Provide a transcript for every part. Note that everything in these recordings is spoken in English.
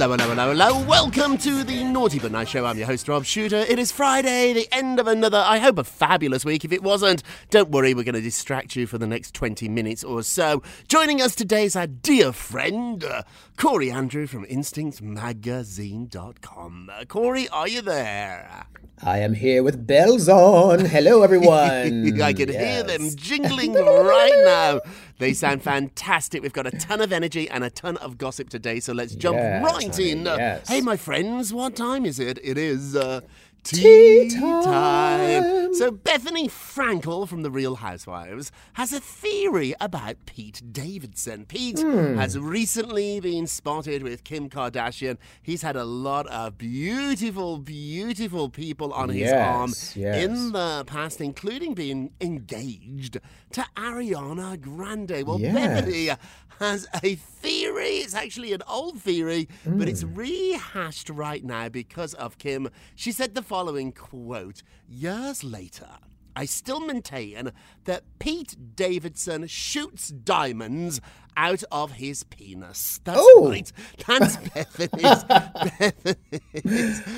Hello, hello, hello, hello. Welcome to the Naughty But Nice Show. I'm your host, Rob Shooter. It is Friday, the end of another, I hope, a fabulous week. If it wasn't, don't worry, we're going to distract you for the next 20 minutes or so. Joining us today is our dear friend, uh, Corey Andrew from InstinctsMagazine.com. Uh, Corey, are you there? I am here with bells on. Hello, everyone. I can yes. hear them jingling right now. They sound fantastic. We've got a ton of energy and a ton of gossip today, so let's jump yes, right in. Yes. Hey, my friends, what time is it? It is. Uh, Tea, time. time. So, Bethenny Frankel from The Real Housewives has a theory about Pete Davidson. Pete mm. has recently been spotted with Kim Kardashian. He's had a lot of beautiful, beautiful people on his yes, arm yes. in the past, including being engaged to Ariana Grande. Well, yes. Bethenny has a theory. It's actually an old theory, mm. but it's hmm. rehashed right now because of Kim. She said the following quote Years later, I still maintain that Pete Davidson shoots diamonds out of his penis. That's oh. right. That's Bethenny's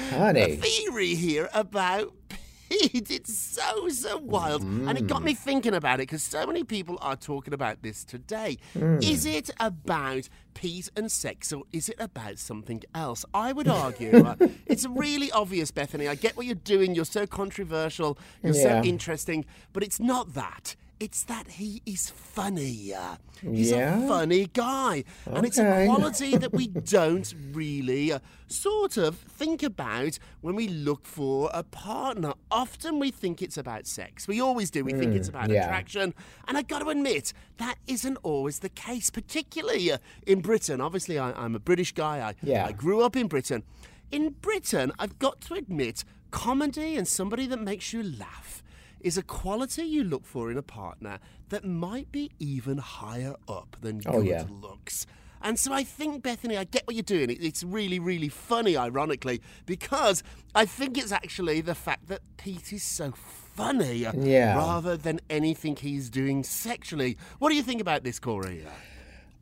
Honey. theory here about It's so, so wild. Mm. And it got me thinking about it because so many people are talking about this today. Mm. Is it about peace and sex or is it about something else? I would argue uh, it's really obvious, Bethenny. I get what you're doing. You're so controversial, you're yeah. so interesting, but it's not that. It's that he is funny. He's yeah? a funny guy. Okay. And it's a quality that we don't really uh, sort of think about when we look for a partner. Often we think it's about sex. We always do. We mm, think it's mm, about yeah. attraction. And I've got to admit, that isn't always the case, particularly uh, in Britain. Obviously, I, am a British guy. I, yeah. I grew up in Britain. In Britain, I've got to admit, comedy and somebody that makes you laugh is a quality you look for in a partner that might be even higher up than oh, good yeah. looks. And so I think, Bethenny, I get what you're doing. It's really, really funny, ironically, because I think it's actually the fact that Pete is so funny yeah. rather than anything he's doing sexually. What do you think about this, Corey?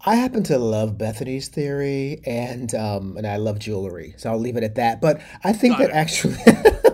I happen to love Bethenny's theory, and um, and I love jewelry, so I'll leave it at that. But I think Got that it. actually,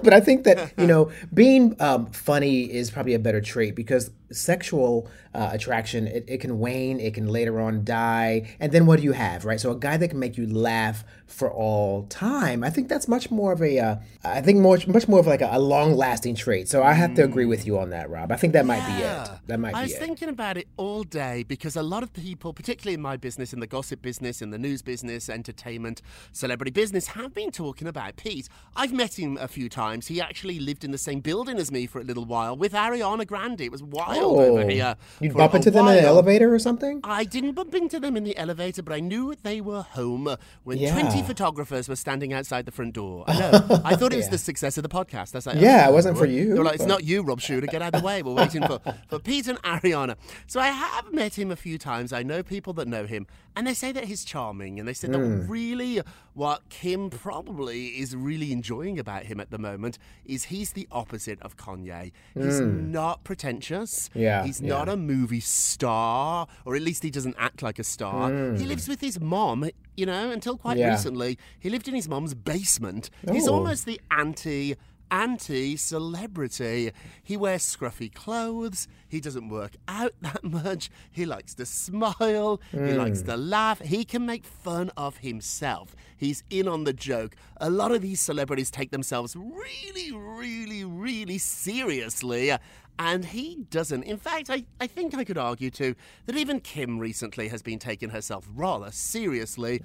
but I think that you know being um, funny is probably a better trait because sexual uh, attraction, it, it can wane, it can later on die. And then what do you have, right? So a guy that can make you laugh for all time, I think that's much more of a, uh, I think more, much more of like a, a long lasting trait. So I have to agree with you on that, Rob. I think that might be it. That might I be was it. thinking about it all day because a lot of people, particularly in my business, in the gossip business, in the news business, entertainment, celebrity business, have been talking about Pete. I've met him a few times. He actually lived in the same building as me for a little while with Ariana Grande. It was wild over here. Oh. You'd bump into them in an elevator or something? I didn't bump into them in the elevator, but I knew they were home when Yeah. 20 photographers were standing outside the front door. I know. I thought it was Yeah. the success of the podcast. That's like, Yeah, oh, it wasn't for They you, were like, it's but- not you, Rob Shooter. Get out of the way. We're waiting for, for Pete and Ariana. So I have met him a few times. I know people that know him, and they say that he's charming. And they said that Hmm. really what Kim probably is really enjoying about him at the moment is he's the opposite of Kanye. He's Hmm. not pretentious. Yeah, He's yeah. not a movie star, or at least he doesn't act like a star. He lives with his mom, you know, until quite Hmm. Yeah. recently. He lived in his mom's basement. He's Oh. almost the anti anti celebrity. He wears scruffy clothes. He doesn't work out that much. He likes to smile. He likes Hmm. to laugh. He can make fun of himself. He's in on the joke. A lot of these celebrities take themselves really, really, really seriously. And he doesn't. In fact, I, I think I could argue too that even Kim recently has been taking herself rather seriously.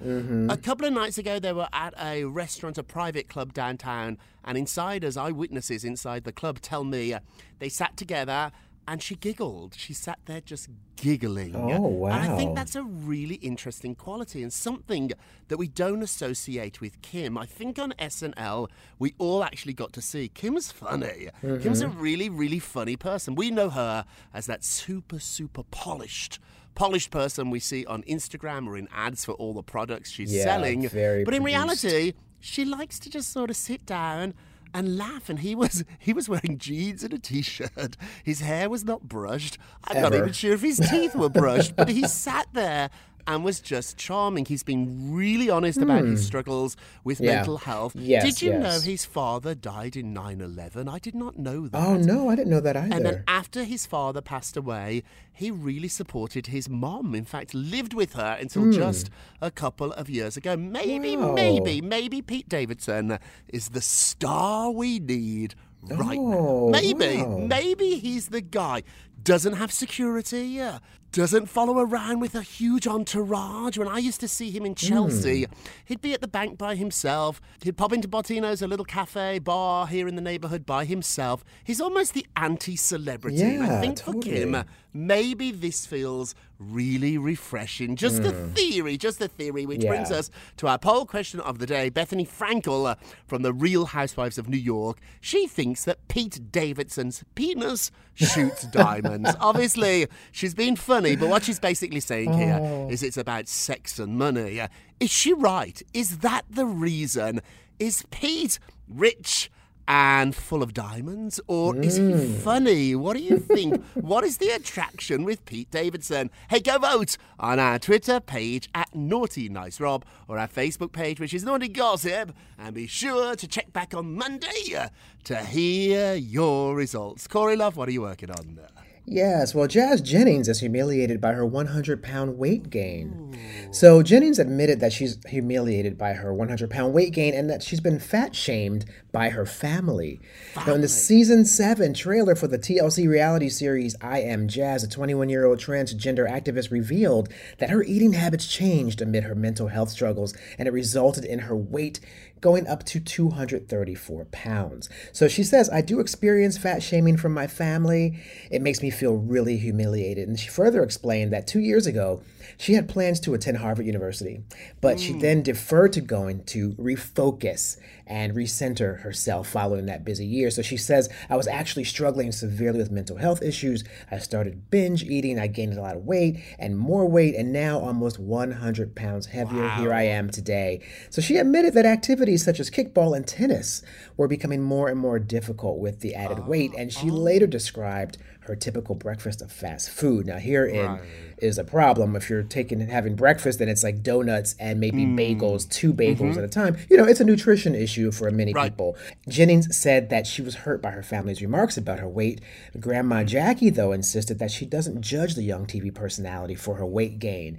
A couple of nights ago, they were at a restaurant, a private club downtown, and insiders, eyewitnesses inside the club, tell me uh, they sat together and she giggled. She sat there just giggling. Oh, wow. And I think that's a really interesting quality and something that we don't associate with Kim. I think on SNL, we all actually got to see Kim's funny. Kim's a Mm-hmm. really, really funny person. We know her as that super, super polished. Polished person we see on Instagram or in ads for all the products she's Yeah, selling. but in reality, she likes to just sort of sit down and laugh and he was he was wearing jeans and a t-shirt. His hair was not brushed. I'm not even sure if his teeth were brushed but he sat there and was just charming he's been really honest about his struggles with Hmm. Yeah. mental health Yes, did you know his father died in 9-11 i did not know that Oh, no, I didn't know that either. and then after his father passed away, he really supported his mom. In fact, lived with her until just a couple of years ago. Maybe, Hmm. Wow. maybe, maybe Pete Davidson is the star we need right Oh, now. Maybe, wow. maybe he's the guy. Doesn't have security. Doesn't follow around with a huge entourage. When I used to see him in Chelsea, Hmm. he'd be at the bank by himself. He'd pop into Bottino's, a little cafe, bar here in the neighborhood by himself. He's almost the anti celebrity. I Yeah, think for totally. Kim, maybe this feels really refreshing. Just a theory, just a theory, which Hmm. Yeah. brings us to our poll question of the day. Bethenny Frankel uh, from the Real Housewives of New York, she thinks that Pete Davidson's penis shoots diamonds. Obviously, she's been funny, but what she's basically saying here Oh. is it's about sex and money. Is she right? Is that the reason? Is Pete rich? And full of diamonds, or is he Mm. funny? What do you think? what is the attraction with Pete Davidson? Hey, go vote on our Twitter page at Naughty Nice Rob or our Facebook page, which is Naughty Gossip, and be sure to check back on Monday to hear your results. Corey Love, what are you working on? Yes, well, Jazz Jennings is humiliated by her 100 pound weight gain. So, Jennings admitted that she's humiliated by her 100 pound weight gain and that she's been fat shamed by her family. Now, in the season 7 trailer for the TLC reality series I Am Jazz, a 21 year old transgender activist revealed that her eating habits changed amid her mental health struggles and it resulted in her weight going up to 234 pounds. So she says, I do experience fat shaming from my family. It makes me feel really humiliated. And she further explained that two years ago, she had plans to attend Harvard University, but she then mm. deferred to going to refocus and recenter herself following that busy year. So she says, I was actually struggling severely with mental health issues. I started binge eating, I gained a lot of weight and more weight, and now almost 100 pounds heavier. Here I am today. So she admitted that activities such as kickball and tennis were becoming more and more difficult with the added weight, and she oh. later described her typical breakfast of fast food. Now, herein is a problem. If you're taking having breakfast, then it's like donuts and maybe Mm. bagels, two bagels Mm-hmm. at a time. You know, it's a nutrition issue for many people. Jennings said that she was hurt by her family's remarks about her weight. Grandma Jackie, though, insisted that she doesn't judge the young TV personality for her weight gain.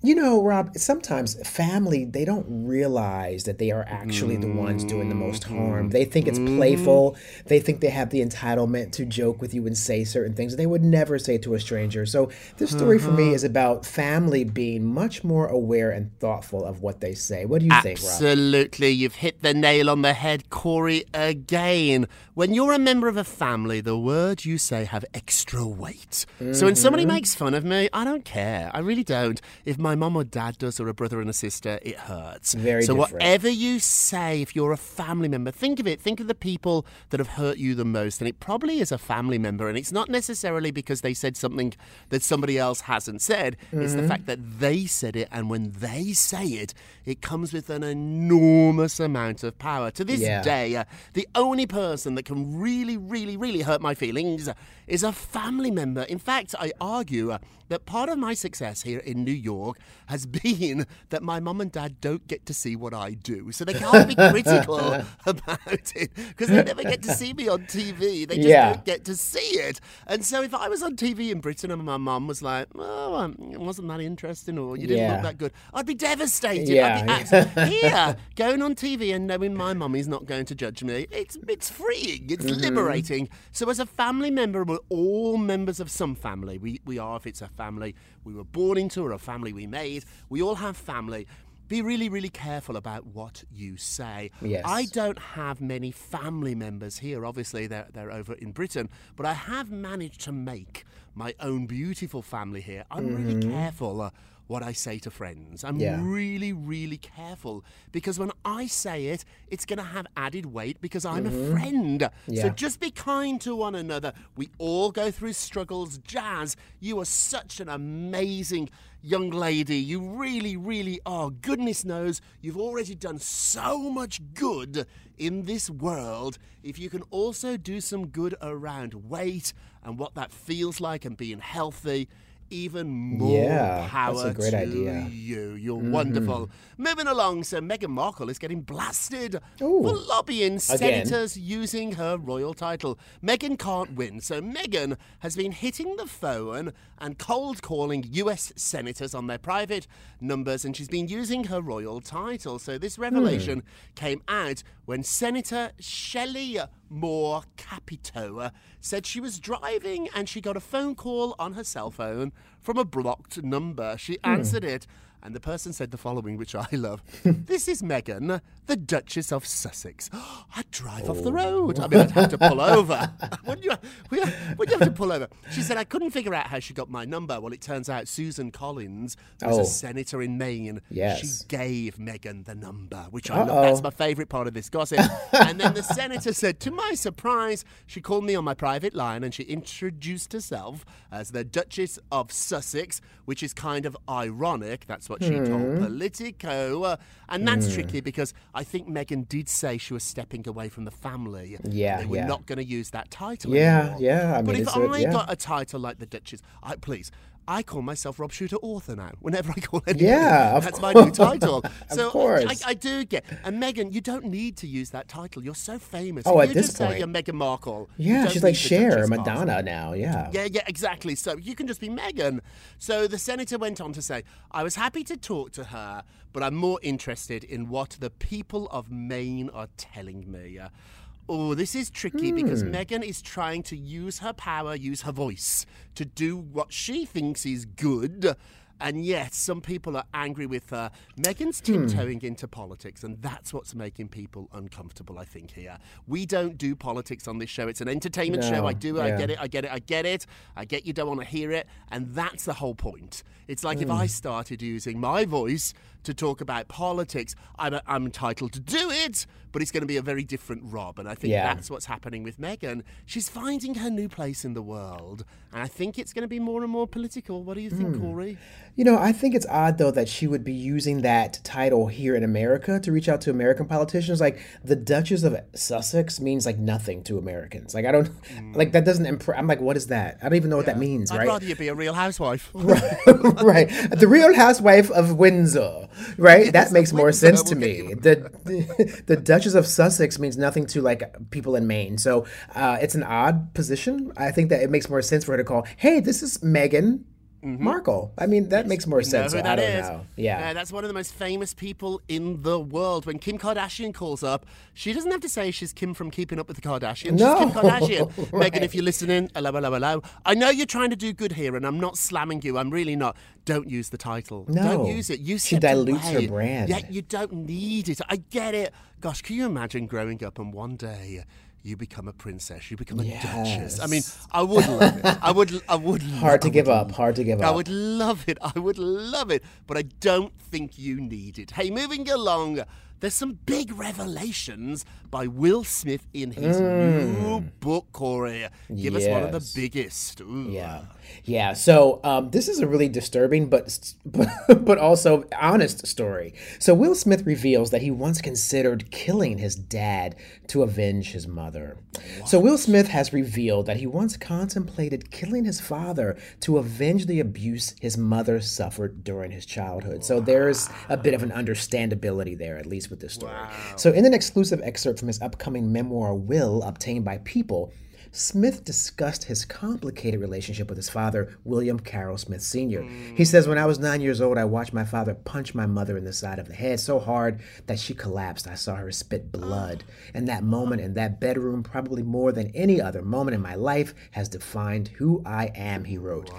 You know, Rob, sometimes family, they don't realize that they are actually the ones doing the most harm. Mm-hmm. They think it's mm-hmm. playful. They think they have the entitlement to joke with you and say certain things they would never say to a stranger. So, this story for me is mm-hmm. about family being much more aware and thoughtful of what they say. What do you think, Rob? Absolutely, you've hit the nail on the head, Corey, again. When you're a member of a family, the words you say have extra weight. So when somebody Mm-hmm. makes fun of me, I don't care. I really don't. If my mum or dad does, or a brother and a sister, it hurts. Very so different. whatever you say, if you're a family member, think of it. Think of the people that have hurt you the most, and it probably is a family member. And it's not necessarily because they said something that somebody else hasn't said. It's Mm-hmm. the fact that they said it, and when they say it, it comes with an enormous amount of power. To this Yeah. day, uh, the only person that can really, really, really hurt my feelings is a family member. In fact, I argue uh, that part of my success here in New York has been that my mum and dad don't get to see what I do. So they can't be critical about it because they never get to see me on TV. They just Yeah. don't get to see it. And so if I was on TV in Britain and my mum was like, oh, it wasn't that interesting or you didn't Yeah. look that good, I'd be devastated. Yeah. I'd be here, going on TV and knowing my mummy's not going to judge me, it's it's freeing, it's Mm-hmm. liberating. So as a family member, we're all members of some family. We we are if it's a family we were born into or a family we made. We all have family. Be really, really careful about what you say. Yes. I don't have many family members here. Obviously, they're, they're over in Britain, but I have managed to make my own beautiful family here. I'm really careful uh, what I say to friends. I'm Yeah. really, really careful because when I say it, it's going to have added weight because I'm a mm-hmm. friend. So just be kind to one another. We all go through struggles. Jazz, you are such an amazing young lady. You really, really are. Goodness knows you've already done so much good in this world. If you can also do some good around weight and what that feels like and being healthy, even more Yeah, power that's a great to idea. you. You're mm-hmm. wonderful. Moving along, so Meghan Markle is getting blasted Ooh. for lobbying Again. senators using her royal title. Meghan can't win, so Meghan has been hitting the phone and cold calling US senators on their private numbers, and she's been using her royal title. So this hmm. revelation came out when Senator Shelley Moore Capito uh, said she was driving and she got a phone call on her cell phone from a blocked number. She hmm. answered it. And the person said the following, which I love. this is Meghan, the Duchess of Sussex. I'd drive off the oh. road. I mean, I'd have to pull over. wouldn't, you, wouldn't you have to pull over? She said, I couldn't figure out how she got my number. Well, it turns out Susan Collins was Oh. a senator in Maine. Yes. She gave Meghan the number, which I love. That's my favourite part of this gossip. and then the senator said, to my surprise, she called me on my private line and she introduced herself as the Duchess of Sussex, which is kind of ironic. That's what she Hmm. told Politico. Uh, and that's tricky because I think Meghan did say she was stepping away from the family. Yeah, They were yeah. not going to use that title Yeah, anymore. yeah, I mean, but if a- I yeah. got a title like the Duchess, I, please. I call myself Rob Shooter author now. Whenever I call anybody, Yeah, that's my new title. Of So course. I, I do get. And Meghan, you don't need to use that title. You're so famous. Oh, If at you this just say point. you're Meghan Markle. Yeah, she's like Cher, Madonna title. now. Yeah. Yeah, yeah, exactly. So you can just be Meghan. So the senator went on to say, I was happy to talk to her, but I'm more interested in what the people of Maine are telling me. Uh, Oh, this is tricky because Hmm. Meghan is trying to use her power, use her voice to do what she thinks is good. And yet, some people are angry with her. Meghan's Hmm. tiptoeing into politics, and that's what's making people uncomfortable, I think, here. We don't do politics on this show. It's an entertainment show. I do it, I get it, I get it, I get it. I get you don't want to hear it. And that's the whole point. It's like if Hmm. I started using my voice to talk about politics, I'm, I'm entitled to do it, but it's going to be a very different Rob. And I think Yeah. that's what's happening with Meghan. She's finding her new place in the world. And I think it's going to be more and more political. What do you think, Hmm. Corey? You know, I think it's odd though that she would be using that title here in America to reach out to American politicians. Like the Duchess of Sussex means like nothing to Americans. Like I don't like that doesn't impress. I'm like, what is that? I don't even know what that means. I'd right? rather you be a real housewife. right. The Real Housewife of Windsor. Right. that makes more sense to me. The the Duchess of Sussex means nothing to like people in Maine. So uh, it's an odd position. I think that it makes more sense for her to call, "Hey, this is Meghan." Markle. I mean, that makes more Mm-hmm. Sense. who I don't is? know. Yeah. Uh, that's one of the most famous people in the world. When Kim Kardashian calls up, she doesn't have to say she's Kim from Keeping Up with the Kardashians. No, She's Kim Kardashian. right. Meghan, if you're listening, hello, hello, hello. I know you're trying to do good here, and I'm not slamming you. I'm really not. Don't use the title. No. Don't use it. You She dilutes her brand. Yeah, you don't need it. I get it. Gosh, can you imagine growing up and one day you become a princess, you become a duchess? I mean, I would love it. I would. I would. Love it. Hard to give up. Hard to give up. I would love it. I would love it. But I don't think you need it. Hey, moving along, there's some big revelations by Will Smith in his new book, Corey. Give us one of the Mm. Biggest. Ooh. Yeah, yeah. So um, this is a really disturbing, but but but also honest story. So Will Smith reveals that he once considered killing his dad to avenge his mother. So Will Smith has revealed that he once contemplated killing his father to avenge the abuse his mother suffered during his childhood. So there is a bit of an understandability there, at least with this story. So in an exclusive excerpt from his upcoming memoir, Will, obtained by People. Smith discussed his complicated relationship with his father, William Carroll Smith Sr. He says, When I was nine years old, I watched my father punch my mother in the side of the head so hard that she collapsed. I saw her spit blood. And that moment in that bedroom, probably more than any other moment in my life, has defined who I am, he wrote.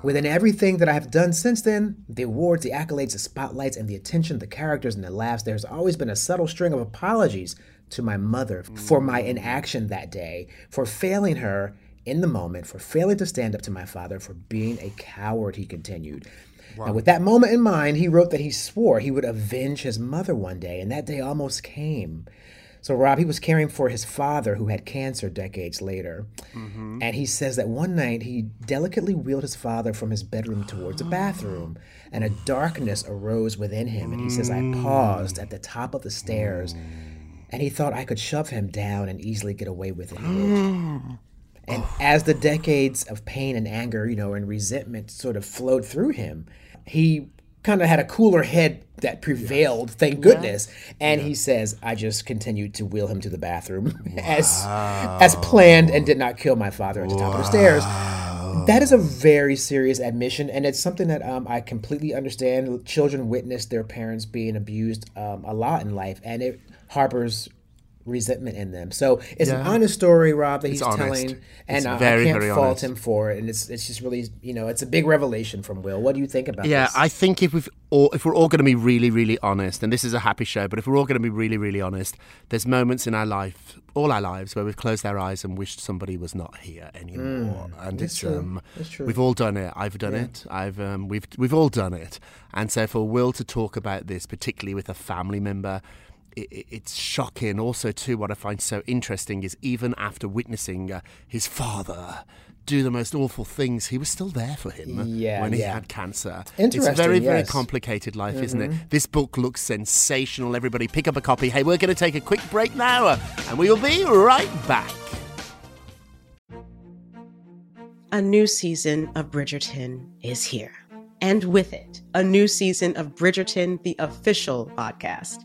Within everything that I have done since then, the awards, the accolades, the spotlights, and the attention, the characters, and the laughs, there's always been a subtle string of apologies to my mother for my mm. inaction that day, for failing her in the moment, for failing to stand up to my father, for being a coward, he continued. Now, with that moment in mind, he wrote that he swore he would avenge his mother one day, and that day almost came. So, Rob, he was caring for his father who had cancer decades later. Mm-hmm. And he says that one night he delicately wheeled his father from his bedroom towards a bathroom, and a darkness arose within him. And he says, I paused at the top of the stairs, and he thought I could shove him down and easily get away with it. And as the decades of pain and anger, you know, and resentment sort of flowed through him, he kind of had a cooler head that prevailed, thank goodness. And he says, I just continued to wheel him to the bathroom as as planned and did not kill my father at the top of the stairs. That is a very serious admission, and it's something that um, I completely understand. Children witness their parents being abused um, a lot in life, and it harbors resentment in them. So it's an honest story, Rob, that he's telling, and I, very, I can't fault honest. him for it. And it's it's just really, you know, it's a big revelation from Will. What do you think about Yeah, this? I think if we've all, if we're all going to be really, really honest, and this is a happy show, but if we're all going to be really, really honest, there's moments in our life, all our lives, where we've closed our eyes and wished somebody was not here anymore. and it's true. um, That's true. we've all done it. I've done it. I've um, we've we've all done it. And so for Will to talk about this, particularly with a family member. I- i it's shocking. Also, too, what I find so interesting is even after witnessing uh, his father do the most awful things, he was still there for him Yeah, when he yeah. had cancer. Interesting, It's a very, very yes. Mm-hmm. complicated life, isn't it? This book looks sensational. Everybody pick up a copy. Hey, we're going to take a quick break now, and we will be right back. A new season of Bridgerton is here. And with it, a new season of Bridgerton, the official podcast.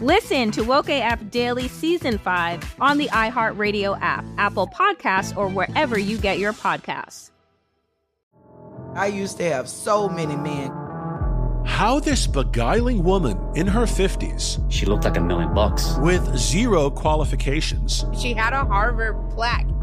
Listen to Woke AF Daily Season 5 on the iHeartRadio app, Apple Podcasts, or wherever you get your podcasts. I used to have so many men. How this beguiling woman in her 50s, she looked like a million bucks, with zero qualifications, she had a Harvard plaque,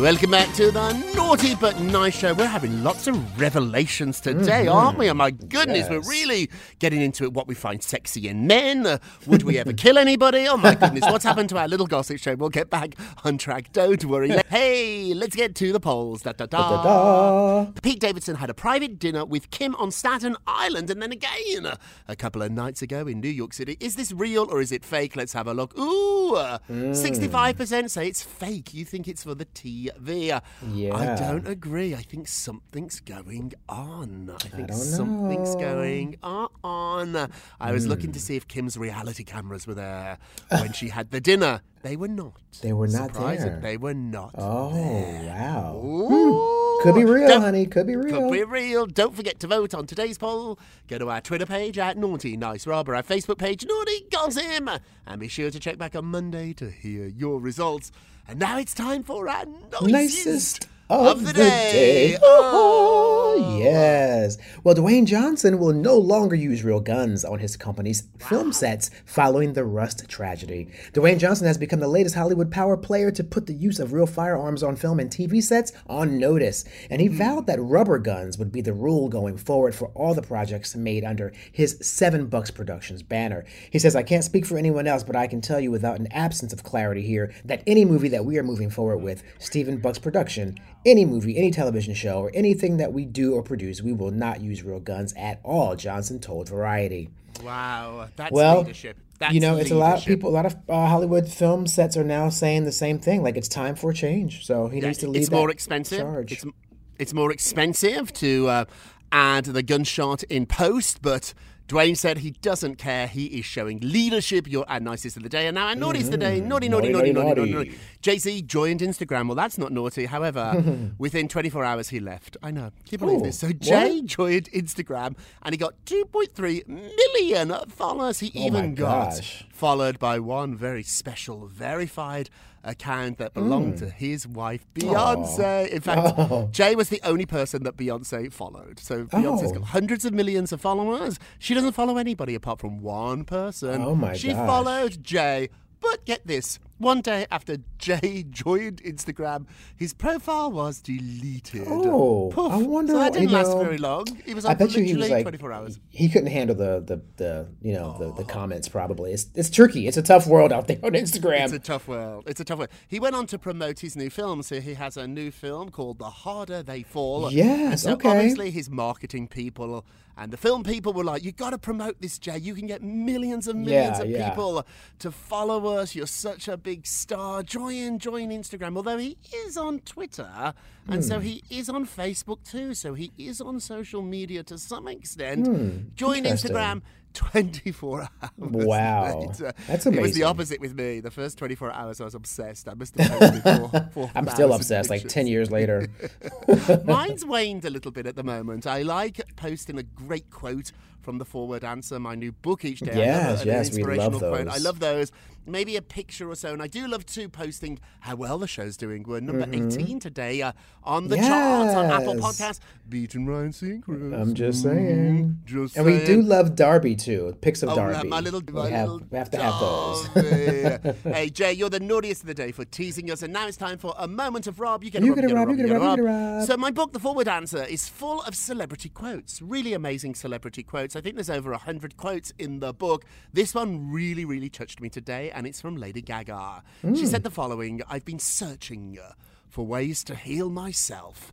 Welcome back to the Naughty But Nice Show. We're having lots of revelations today, mm-hmm. aren't we? Oh my goodness, yes. we're really getting into it. What we find sexy in men. Uh, would we ever kill anybody? Oh my goodness, what's happened to our little gossip show? We'll get back on track. Don't worry. hey, let's get to the polls. Da, da, da. da, da. Pete Davidson had a private dinner with Kim on Staten Island, and then again uh, a couple of nights ago in New York City. Is this real or is it fake? Let's have a look. Ooh, uh, mm. 65% say it's fake. You think it's for the TV. Yeah. I don't agree. I think something's going on. I think I something's going on. I was mm. looking to hmm. see if Kim's reality cameras were there when she had the dinner. They were not. They were not there. They were not. Oh there. wow! Hmm. Could be real, don't, honey. Could be real. Could be real. Don't forget to vote on today's poll. Go to our Twitter page at Naughty Nice Rob or our Facebook page Naughty Gossip, and be sure to check back on Monday to hear your results. And now it's time for our nicest, nicest of, of the, the, day. day. Oh, yes. Well, Dwayne Johnson will no longer use real guns on his company's wow. film sets following the Rust tragedy. Dwayne Johnson has become the latest Hollywood power player to put the use of real firearms on film and TV sets on notice. And he mm. vowed that rubber guns would be the rule going forward for all the projects made under his Seven Bucks Productions banner. He says, I can't speak for anyone else, but I can tell you without an absence of clarity here that any movie that we are moving forward with, Seven Bucks Production, any movie, any television show, or anything that we do or produce. We will not use real guns at all, Johnson told Variety. Wow, that's well, leadership. That's you know, it's a lot of people, a lot of uh, Hollywood film sets are now saying the same thing. Like it's time for a change. So he Yeah, needs to lead It's that more expensive. charge. It's, it's more expensive to uh, add the gunshot in post, but Dwayne said he doesn't care. He is showing leadership. You're our nicest of the day. And now our naughty's the day. Naughty, naughty, Mm-hmm. Naughty, naughty, naughty, naughty. Jay Z joined Instagram. Well, that's not naughty. However, within 24 hours, he left. I know. Can you believe Oh, this? So what? Jay joined Instagram and he got 2.3 million followers. He Oh even got gosh. Followed by one very special, verified account that belonged Mm. to his wife, Beyonce. In fact, Oh. Jay was the only person that Beyonce followed. So Beyonce's Oh. got hundreds of millions of followers. She doesn't follow anybody apart from one person. Oh my She gosh. followed Jay. But get this, one day after Jay joined Instagram, his profile was deleted. Oh, Poof. I wonder. So that didn't you last know, very long. He was I on for bet you he was like 24 hours. he couldn't handle the the, the you know the, the comments. Probably it's it's tricky. It's a tough world out there on Instagram. It's a tough world. It's a tough world. He went on to promote his new film. So he has a new film called The Harder They Fall. Yes, And so okay. obviously his marketing people and the film people were like, you got to promote this, Jay. You can get millions and millions Yeah, of yeah. people to follow us. You're such a big star. Join, join Instagram. Although he is on Twitter and so Hmm. he is on Facebook too. So he is on social media to some extent. Hmm, Join. Instagram. 24 hours Wow. later. Uh, That's amazing. It was the opposite with me. The first 24 hours, I was obsessed. I must have posted four, four I'm still 4,000 obsessed. Like ten years later. Mine's waned a little bit at the moment. I like posting a great quote from the forward answer, my new book each day. I Yes, love a- an yes, we love inspirational quote. I love those. Maybe a picture or so. And I do love to posting how well the show's doing. We're number Mhm. 18 today uh, on the charts on Apple Yes. Podcasts. Beating Ryan Seacrest. I'm just saying. Just and we do love Darby too. Pics of Oh, Darby. my little, we my have, little we have to have those. Hey, Jay, you're the naughtiest of the day for teasing us, and now it's time for a moment of Rob. You get a You Rob, get a you Rob, you get a Rob, you get a Rob. So my book, The Forward Answer, is full of celebrity quotes, really amazing celebrity quotes. I think there's over 100 quotes in the book. This one really, really touched me today, and it's from Lady Gaga. She Mm. said the following, I've been searching for ways to heal myself,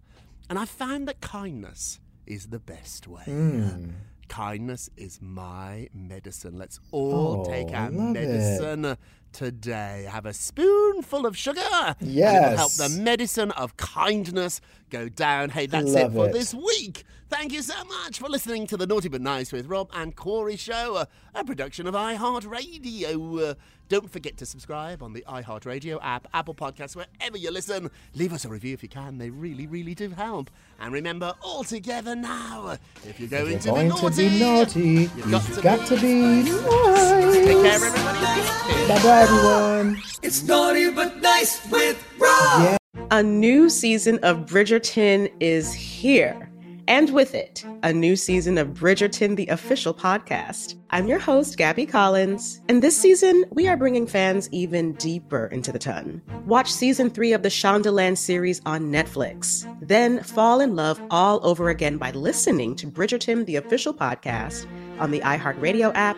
and I found that kindness is the best way. Mm. Kindness is my medicine. Let's all Oh, take our medicine. it. Today. Have a spoonful of sugar. It help the medicine of kindness go down. Hey, that's Love it for it. this week. Thank you so much for listening to the Naughty But Nice with Rob and Corey show, a, a production of iHeartRadio. Uh, don't forget to subscribe on the iHeartRadio app, Apple Podcasts, wherever you listen. Leave us a review if you can. They really, really do help. And remember, all together now, if you're going, You're to, going be to naughty, be naughty. you've You've got to got be to be nice. Take care, everybody. Bye bye, everyone. It's naughty but nice with Rob. A new season of Bridgerton is here. And with it, a new season of Bridgerton, the official podcast. I'm your host, Gabby Collins, and this season, we are bringing fans even deeper into the ton. Watch season three of the Shondaland series on Netflix. Then fall in love all over again by listening to Bridgerton, the official podcast, on the iHeartRadio app,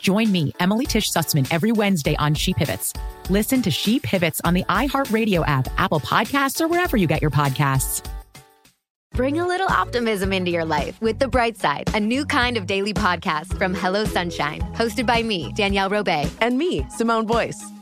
Join me, Emily Tish Sussman, every Wednesday on She Pivots. Listen to She Pivots on the iHeartRadio app, Apple Podcasts, or wherever you get your podcasts. Bring a little optimism into your life with The Bright Side, a new kind of daily podcast from Hello Sunshine, hosted by me, Danielle Robay. And me, Simone Boyce.